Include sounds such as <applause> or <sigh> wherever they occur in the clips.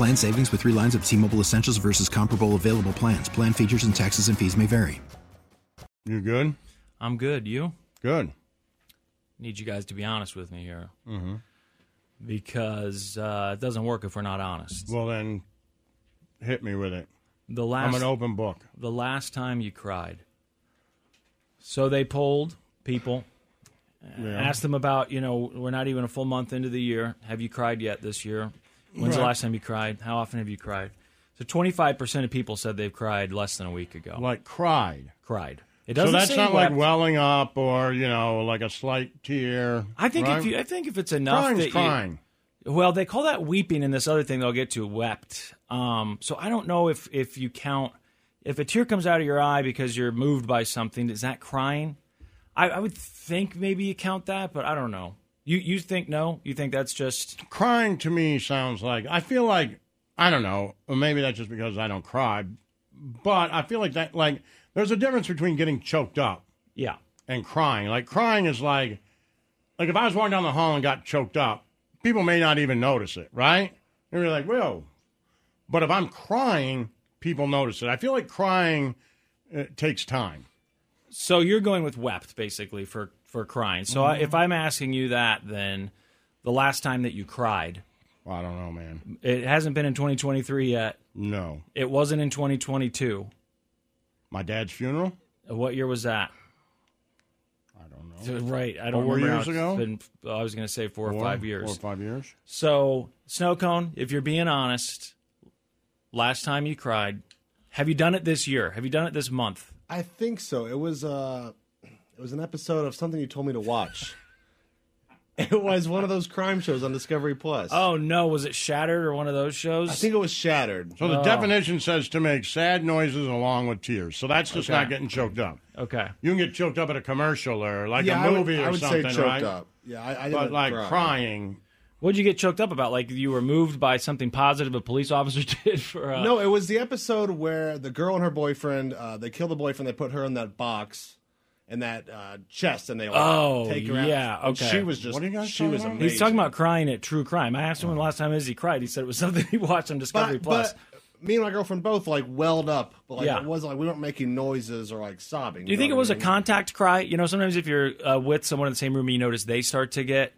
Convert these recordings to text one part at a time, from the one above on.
Plan savings with three lines of T Mobile Essentials versus comparable available plans. Plan features and taxes and fees may vary. You good? I'm good. You? Good. Need you guys to be honest with me here. Mm-hmm. Because uh, it doesn't work if we're not honest. Well, then hit me with it. The last, I'm an open book. The last time you cried. So they polled people, Yeah. asked them about, you know, we're not even a full month into the year. Have you cried yet this year? When's the last time you cried? How often have you cried? So 25% of people said they've cried less than a week ago. Like cried. Cried. It doesn't so that's not wept. like welling up or you know like a slight tear. I think right? if you, I think if it's enough Crying's that you- crying. well, they call that weeping and this other thing they'll get to wept. Um, so I don't know if if you count if a tear comes out of your eye because you're moved by something. Is that crying? I, I would think maybe you count that, but I don't know. You you think no? You think that's just crying to me sounds like I feel like I don't know. Or maybe that's just because I don't cry, but I feel like that like there's a difference between getting choked up, yeah, and crying. Like crying is like like if I was walking down the hall and got choked up, people may not even notice it, right? And you're like, whoa. But if I'm crying, people notice it. I feel like crying uh, takes time. So you're going with wept basically for for crying. So I, if I'm asking you that, then the last time that you cried, I don't know, man. it hasn't been in 2023 yet. No, It wasn't in 2022. my dad's funeral. What year was that? I don't know. Right, I don't Four remember. years ago? It's been, I was going to say four, or five years. Four or five years. So, snow cone, if you're being honest, last time you cried, have you done it this year? Have you done it this month? I think so. It was uh it was an episode of something you told me to watch. <laughs> It was one of those crime shows on Discovery Plus. Oh no, was it Shattered or one of those shows? I think it was Shattered. So the Oh. definition says to make sad noises along with tears. So that's just Okay. not getting choked up. Okay. You can get choked up at a commercial or like yeah, a I would- movie I or would, something, say choked right? up. Yeah, I, I But didn't like cry. crying. What'd you get choked up about? Like you were moved by something positive a police officer <laughs> did for? Uh, No, it was the episode where the girl and her boyfriend uh, they kill the boyfriend. They put her in that box in that uh, chest, and they like, Oh, take her out. yeah, And okay. she was just What are you guys she was about? amazing. He's talking about crying at True Crime. I asked him when the last time is he cried. He said it was <laughs> something he watched on Discovery but, Plus. but me and my girlfriend both like welled up, but like Yeah. it wasn't like we weren't making noises or like sobbing. Do you think it was I a mean? contact cry? You know, sometimes if you're uh, with someone in the same room, you notice they start to get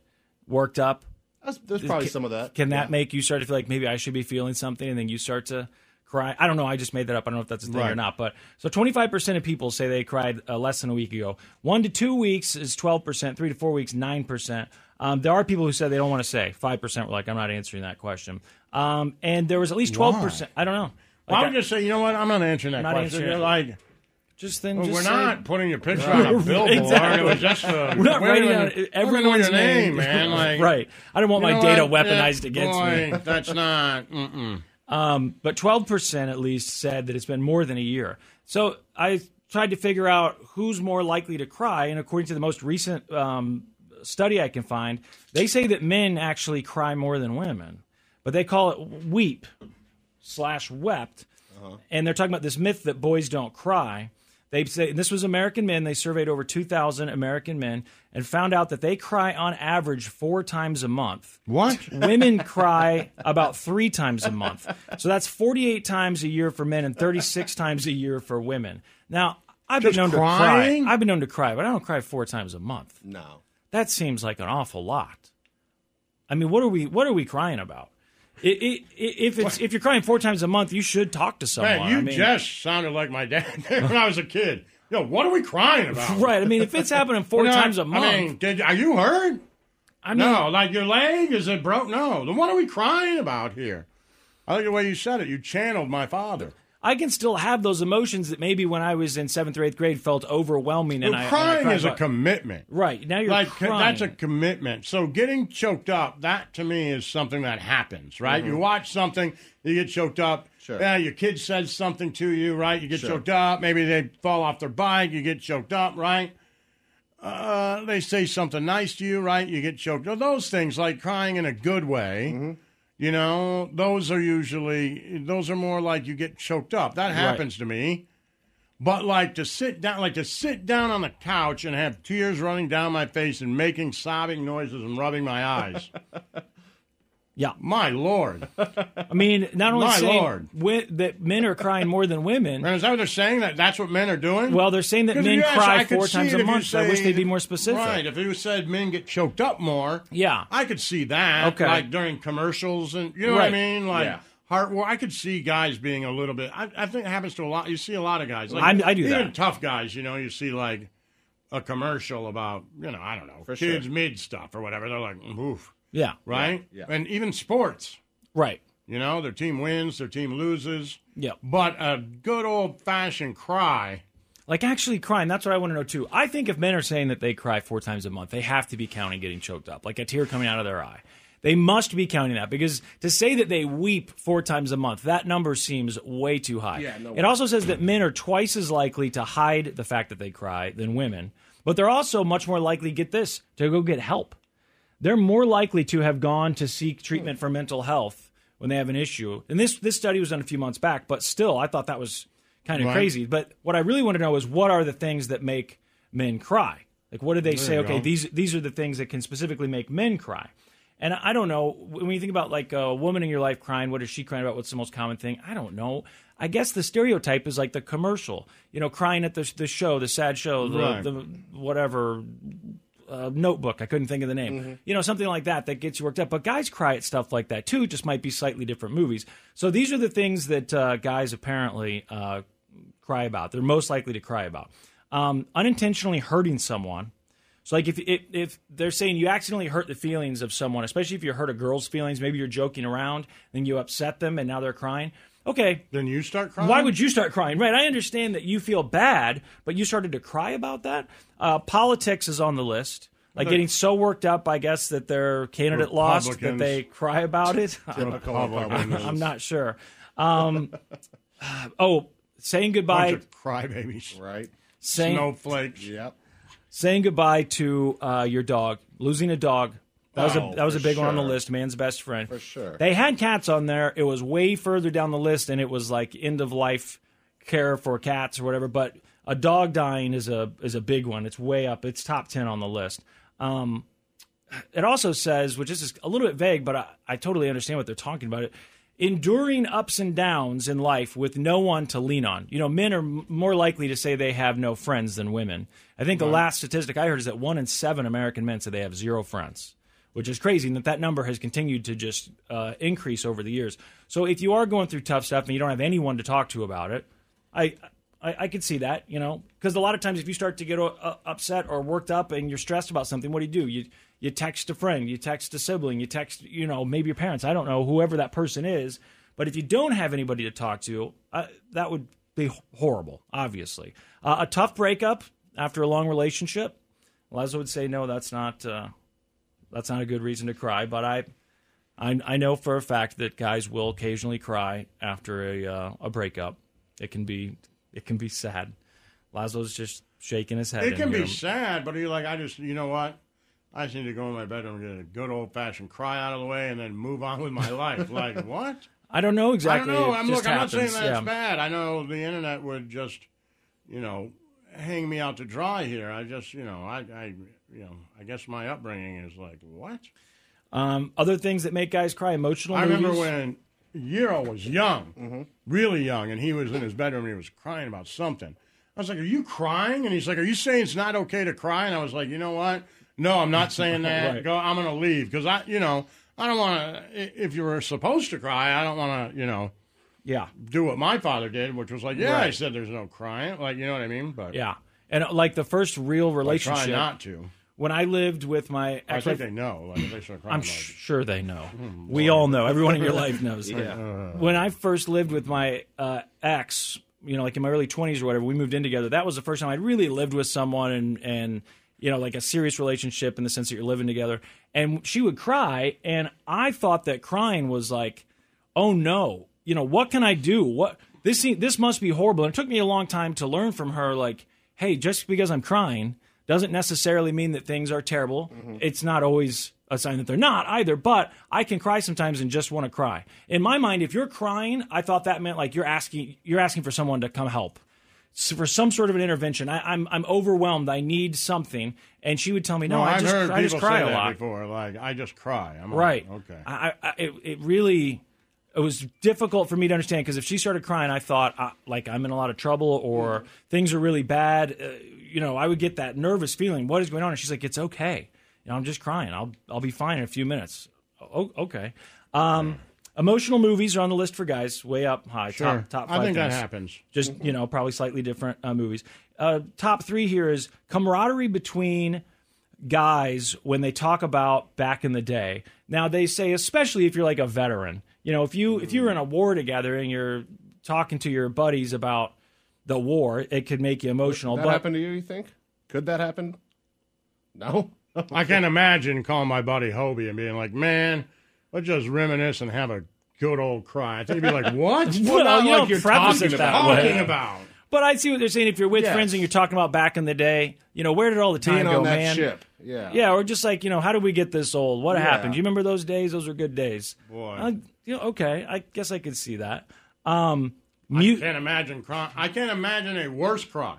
worked up. That's- There's probably Can- some of that. Can that make you start to feel like maybe I should be feeling something, and then you start to cry? I don't know. I just made that up. I don't know if that's a thing or not. But so 25% of people say they cried uh, less than a week ago. One to two weeks is 12%. Three to four weeks, 9%. Um, there are people who said they don't want to say. 5% were like, I'm not answering that question. Um, and there was at least 12%. I don't know. Well, I Like, would just say, you know what? I'm not answering that Not question. answering like, just then, well, just we're say- not putting your picture <laughs> on a billboard. Exactly. It was just a, We're not writing don't down even- we don't everyone's your name, man. <laughs> Like, right. I don't want my data what? weaponized Yeah, against boy, me. That's not. Mm-mm. Um, but 12% at least said that it's been more than a year. So I tried to figure out who's more likely to cry. And according to the most recent um, study I can find, they say that men actually cry more than women, but they call it weep slash wept. And they're talking about this myth that boys don't cry. They say and this was American men. They surveyed over 2,000 American men and found out that they cry on average four times a month. What? Women cry about three times a month. So that's 48 times a year for men and 36 times a year for women. Now, I've Just been known crying? to cry. I've been known to cry, but I don't cry four times a month. No. That seems like an awful lot. I mean, what are we what are we crying about? If it's if you're crying four times a month, you should talk to someone. Man, you I mean, just sounded like my dad <laughs> when I was a kid. Yo, what are we crying about? <laughs> Right. I mean, if it's happening 4 <laughs> not- times a month, I mean, did, are you hurt? I mean, No, like your leg is it broke? No, then what are we crying about here? I like the way you said it. You channeled my father. I can still have those emotions that maybe when I was in seventh or eighth grade felt overwhelming. And Well, I, and I crying cried is a commitment. Right. Now you're like crying. that's a commitment. So getting choked up, that to me is something that happens, right? You watch something, you get choked up. Sure. Yeah, your kid says something to you, right? You get Sure. choked up. Maybe they fall off their bike, you get choked up, right? Uh, they say something nice to you, right? You get choked. Those things, like crying in a good way, you know, those are usually those are more like you get choked up. That happens to me. But like to sit down, like to sit down on the couch and have tears running down my face and making sobbing noises and rubbing my eyes. <laughs> yeah. my lord, I mean, not only My saying Lord. wi- that men are crying more than women. man, is that what they're saying? That that's what men are doing? Well, they're saying that men ask- cry I four times a month. I wish they'd be more specific. Right. If you said men get choked up more, Yeah. I could see that. Okay. Like during commercials and you know what I mean? Like Yeah. heart well, I could see guys being a little bit. I, I think it happens to a lot. You see a lot of guys. Like, I'm- I do even that. Even tough guys. You know, you see like a commercial about you know I don't know For kids sure. mid stuff or whatever. They're like oof, Yeah. right? Yeah. And even sports. Right. You know, their team wins, their team loses. Yeah. But a good old fashioned cry. Like actually crying. That's what I want to know too. I think if men are saying that they cry four times a month, they have to be counting getting choked up, like a tear coming out of their eye. They must be counting that because to say that they weep four times a month, that number seems way too high. Yeah, no it also says that men are twice as likely to hide the fact that they cry than women, but they're also much more likely, to get this, to go get help. They're more likely to have gone to seek treatment for mental health when they have an issue. And this this study was done a few months back, but still, I thought that was kind of Right. crazy. But what I really want to know is what are the things that make men cry? Like, what do they say? Okay, go. these these are the things that can specifically make men cry. And I don't know when you think about like a woman in your life crying. What is she crying about? What's the most common thing? I don't know. I guess the stereotype is like the commercial. You know, crying at the the show, the sad show, the, Right. the whatever uh, notebook. I couldn't think of the name. Mm-hmm. You know, something like that that gets you worked up. But guys cry at stuff like that too. Just might be slightly different movies. So these are the things that uh, guys apparently uh, cry about. They're most likely to cry about. Um, unintentionally hurting someone. So like if, if if they're saying you accidentally hurt the feelings of someone, especially if you hurt a girl's feelings, maybe you're joking around, then you upset them, and now they're crying. Okay, Then you start crying. why would you start crying? Right. I understand that you feel bad, but you started to cry about that. Uh, politics is on the list. Like getting so worked up, I guess, that their candidate lost that they cry about it. <laughs> <laughs> Republicans. I'm not sure. Um, <sighs> oh, saying goodbye, Bunch of crybabies. Right? saying Snowflakes. Yep. saying goodbye to uh, your dog, losing a dog. That was a that was a for big one on the list. Man's best friend. For sure. They had cats on there. It was way further down the list, and it was like end of life care for cats or whatever. But a dog dying is a is a big one. It's way up. It's top ten on the list. Um, it also says, which is a little bit vague, but I, I totally understand what they're talking about. It enduring ups and downs in life with no one to lean on. You know, men are m- more likely to say they have no friends than women. I think the last statistic I heard is that one in seven American men say they have zero friends, which is crazy. And that that number has continued to just uh, increase over the years. So if you are going through tough stuff and you don't have anyone to talk to about it, I. I, I could see that, you know, because a lot of times if you start to get uh, upset or worked up and you're stressed about something, what do you do? You you text a friend, you text a sibling, you text, you know, maybe your parents. I don't know, whoever that person is. But if you don't have anybody to talk to, uh, that would be horrible. Obviously, uh, a tough breakup after a long relationship. Leslie would say no, that's not uh, that's not a good reason to cry. But I, I I know for a fact that guys will occasionally cry after a uh, a breakup. It can be it can be sad. Lazlo's just shaking his head. It can be here. sad, but you're like, I just, you know what? I just need to go in my bedroom and get a good old fashioned cry out of the way and then move on with my <laughs> life. like, what? I don't know exactly. I don't know. I'm, look, I'm not saying that's Yeah. bad. I know the internet would just, you know, hang me out to dry here. I just, you know, I, I, you know, I guess my upbringing is like, what? Um, other things that make guys cry, emotional. I remember when Euro was young, Mm-hmm. really young, and he was in his bedroom and he was crying about something. I was like, "Are you crying?" And he's like, "Are you saying it's not okay to cry?" And I was like, "You know what? No, I'm not saying <laughs> that. Right. Go. I'm going to leave because I, you know, I don't want to. If you were supposed to cry, I don't want to, you know, Yeah. do what my father did, which was like, yeah, I said there's no crying, like you know what I mean. But Yeah. And uh, like the first real I try relationship, not to. When I lived with my I ex think they know. Like, they I'm like, sure they know. Hmm, we all know. Everyone in your <laughs> life knows. Yeah. When I first lived with my uh, ex, you know, like in my early 20s or whatever, we moved in together. That was the first time I'd really lived with someone and and you know, like a serious relationship in the sense that you're living together. And she would cry, and I thought that crying was like, oh no, you know, what can I do? What this this must be horrible. And it took me a long time to learn from her, like, hey, just because I'm crying doesn't necessarily mean that things are terrible. It's not always a sign that they're not either, but I can cry sometimes and just want to cry. In my mind, if you're crying, I thought that meant like you're asking you're asking for someone to come help. So for some sort of an intervention. I, I'm I'm overwhelmed. I need something, and she would tell me, "No, No, I just heard I just cry say a lot." before. Like, I just cry. I'm Right. Like, okay. I, I it, it really it was difficult for me to understand because if she started crying, I thought uh, like I'm in a lot of trouble or things are really bad. Uh, you know, I would get that nervous feeling. What is going on? And she's like, "It's okay. You know, I'm just crying. I'll I'll be fine in a few minutes." Oh, okay. Um, emotional movies are on the list for guys, way up high. Sure. Top top I five think that happens. Just you know, probably slightly different uh, movies. Uh, top three here is camaraderie between guys when they talk about back in the day. Now they say, especially if you're like a veteran, you know, if you if you're in a war together and you're talking to your buddies about the war, it could make you emotional. That but happened to you? You think? Could that happen? No. <laughs> I can't imagine calling my buddy Hobie and being like, "Man, let's just reminisce and have a good old cry." I think he'd be like, "What? <laughs> Well, what not you like you're talking about?" Talking about. but I see what they're saying. If you're with Yes. friends and you're talking about back in the day, you know, where did all the time Being go, on that man? ship. Yeah. Yeah, or just like you know, how did we get this old? What Yeah. happened? Do you remember those days? Those were good days. Boy. Uh, you know, okay, I guess I could see that. Um, I can't imagine crying. I can't imagine a worse cry.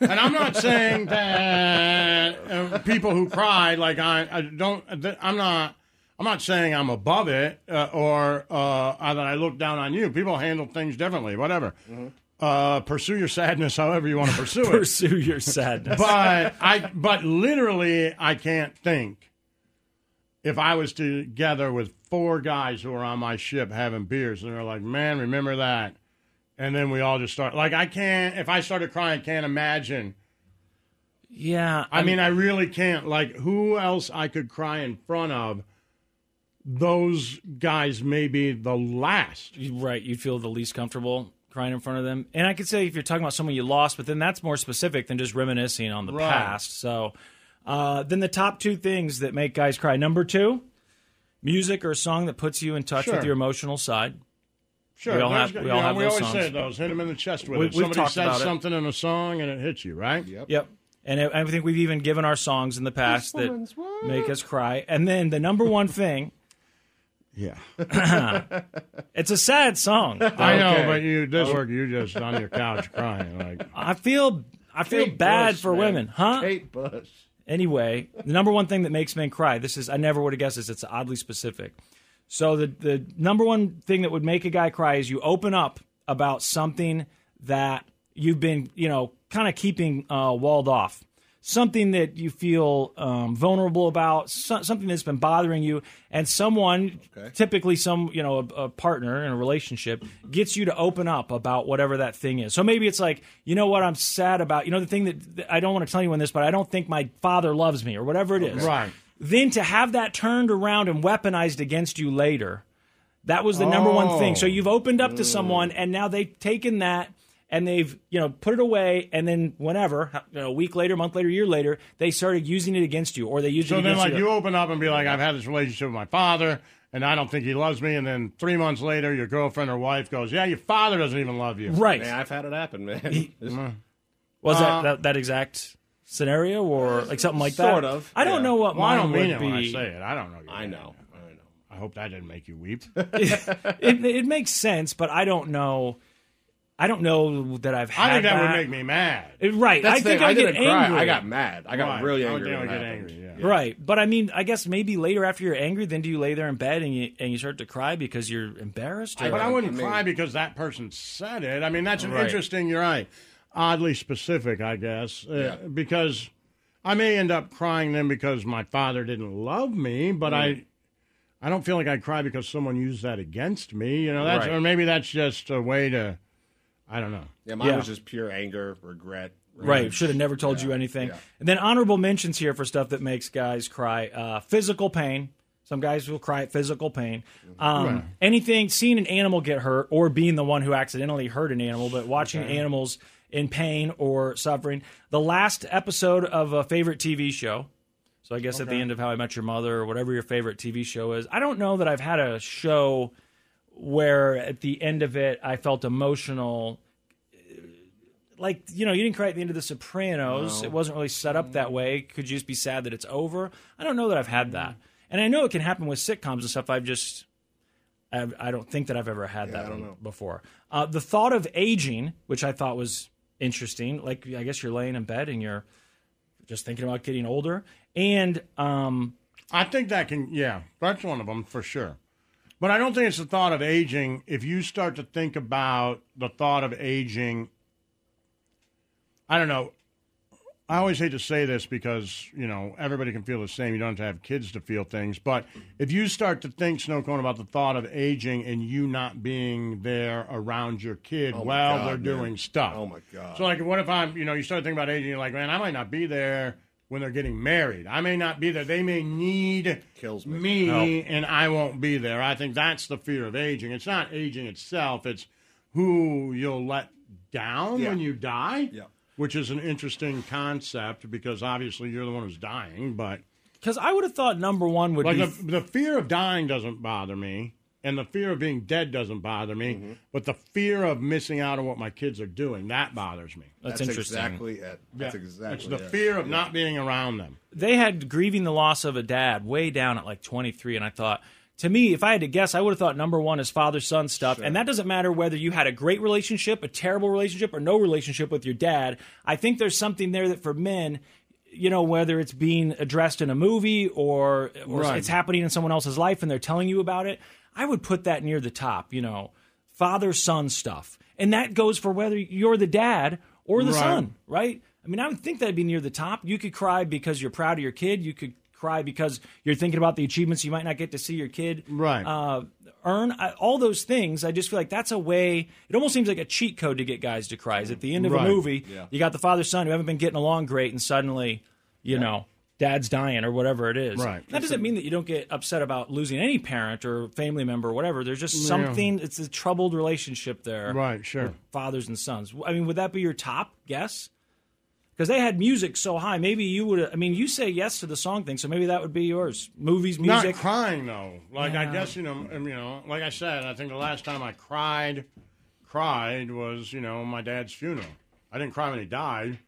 and I'm not saying <laughs> that uh, people who cry like I, I don't. I'm not. I'm not saying I'm above it uh, or uh, that I look down on you. People handle things differently. Whatever. Uh, pursue your sadness however you want to <laughs> pursue it. pursue your sadness. but I but literally I can't think if I was together with four guys who are on my ship having beers and they're like, "Man, remember that?" And then we all just start like I can't if I started crying, I can't imagine. yeah, I mean, I really can't. Like who else I could cry in front of? Those guys may be the last. right. You'd feel the least comfortable crying in front of them. And I could say if you're talking about someone you lost, but then that's more specific than just reminiscing on the Right. past. So, uh, then the top two things that make guys cry. Number two, music or a song that puts you in touch Sure. with your emotional side. Sure, We all have- we all know, have we those always songs. say those. Hit them in the chest with We- it. we've Somebody talked says about it. something in a song and it hits you, right? Yep. Yep. And I I think we've even given our songs in the past that what? make us cry. And then the number one thing, <laughs> Yeah. <laughs> it's a sad song. I know, Okay. but you this oh. work you're just on your couch crying like I feel I feel Kate bad Bush, for man. women, huh? Kate Bush. Anyway, the number one thing that makes men cry. This is I never would have guessed this. It's oddly specific. So the the number one thing that would make a guy cry is you open up about something that you've been you know kind of keeping uh, walled off. Something that you feel um, vulnerable about, so, something that's been bothering you, and someone, typically some you know a, a partner in a relationship, gets you to open up about whatever that thing is. So maybe it's like, you know what, I'm sad about. You know the thing that, that I don't want to tell you anyone this, but I don't think my father loves me, or whatever it is. Right. Then to have that turned around and weaponized against you later, that was the number one thing. So you've opened up to someone, and now they've taken that and they've you know put it away, and then whenever you know, a week later, month later, year later, they started using it against you, or they used So it then, against like, you open up and be like, I've had this relationship with my father, and I don't think he loves me. And then three months later, your girlfriend or wife goes, Yeah, your father doesn't even love you. right? Man, I've had it happen, man. Was Uh, that, that that exact scenario, or like something like that? Sort of, I don't yeah. know what Well, I mine don't would it be. when I say it. I don't know. you. I know. I know. I hope that didn't make you weep. <laughs> it, it makes sense, but I don't know. I don't know that I've had I think that, would make me mad. It- right. That's I think thing. I, I, get didn't cry. angry. I got mad. I got Right. really I would angry. think when I get happened. angry, yeah. Right, but I mean, I guess maybe later after you're angry, then do you lay there in bed and you and you start to cry because you're embarrassed? Or, But I wouldn't I mean- cry because that person said it. I mean, that's an Right. interesting. You're right. Oddly specific, I guess, uh, Yeah. because I may end up crying then because my father didn't love me, but I, I don't feel like I cry because someone used that against me. You know, that's Right. or maybe that's just a way to, I don't know. Yeah, mine Yeah. was just pure anger, regret. Right. Should have never told you anything. And then honorable mentions here for stuff that makes guys cry. Uh, physical pain. Some guys will cry at physical pain. Um, Anything, seeing an animal get hurt or being the one who accidentally hurt an animal, but watching animals in pain or suffering. The last episode of a favorite TV show. So I guess at the end of How I Met Your Mother or whatever your favorite TV show is. I don't know that I've had a show where at the end of it I felt emotional. Like you know you didn't cry at the end of the sopranos. It wasn't really set up that way. Could you just be sad that it's over? I don't know that i've had that. And i know it can happen with sitcoms and stuff. I've just i don't think that i've ever had that one before. Uh, the thought of aging which i thought was interesting like i guess you're laying in bed and you're just thinking about getting older and um, I think that can, yeah, that's one of them for sure. But I don't think it's the thought of aging. If you start to think about the thought of aging, I don't know. I always hate to say this because, you know, everybody can feel the same. You don't have to have kids to feel things. But if you start to think, Snow Cone, about the thought of aging and you not being there around your kid Oh, while God, they're man. doing stuff. Oh, my God. So, like, what if I'm, you know, you start thinking about aging, you're like, man, I might not be there when they're getting married. I may not be there. They may need Kills me. and I won't be there. I think that's the fear of aging. It's not aging itself, it's who you'll let down Yeah. when you die. Yeah. Which is an interesting concept because obviously you're the one who's dying, but because i would have thought number one would like be the, the fear of dying doesn't bother me, and the fear of being dead doesn't bother me, Mm-hmm. but the fear of missing out on what my kids are doing that bothers me. that's, That's interesting exactly it. That's Yeah. exactly it's the it. fear of not being around them. they had grieving the loss of a dad way down at like 23 and i thought to me if i had to guess i would have thought number one is father son stuff and that doesn't matter whether you had a great relationship a terrible relationship or no relationship with your dad i think there's something there that for men you know whether it's being addressed in a movie or, or Right. it's happening in someone else's life and they're telling you about it i would put that near the top you know father son stuff and that goes for whether you're the dad or the Right. son right? I mean, I would think that'd be near the top. You could cry because you're proud of your kid. You could cry because you're thinking about the achievements you might not get to see your kid Right. uh, earn. I, all those things, I just feel like that's a way. It almost seems like a cheat code to get guys to cry. Is at the end of Right. a movie, you got the father son who haven't been getting along great, and suddenly, you know. Dad's dying, or whatever it is. Right. That doesn't mean that you don't get upset about losing any parent or family member or whatever. There's just something. It's a troubled relationship there Right, sure. fathers and sons. I mean, would that be your top guess? Because they had music so high, maybe you would. I mean, you say yes to the song thing, so maybe that would be yours. Movies, music. Not crying though. Like I guess you know, um, you know, like I said, I think the last time I cried, cried was you know my dad's funeral. I didn't cry when he died.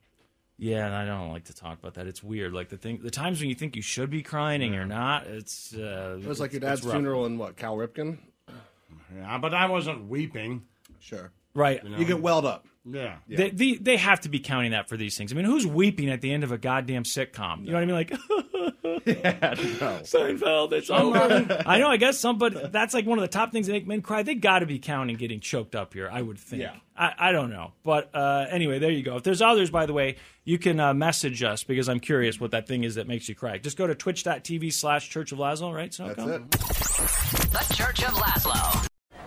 yeah, and I don't like to talk about that. It's weird. Like the thing, the times when you think you should be crying and you're not. It's. Uh, It was like your dad's funeral in what? Cal Ripken? Yeah, but I wasn't weeping. Sure. Right? You get welled up. Yeah. They, they they have to be counting that for these things. I mean, who's weeping at the end of a goddamn sitcom? You know what I mean? Like, <laughs> yeah, <laughs> Seinfeld, it's over. <laughs> I know. I guess some, but that's like one of the top things that make men cry. They got to be counting getting choked up here. I would think. Yeah. I, I don't know, but uh, anyway, there you go. If there's others, by the way, you can uh, message us because I'm curious what that thing is that makes you cry. Just go to twitch.tv slash Church of Lazlo, right? So That's it. The Church of Lazlo.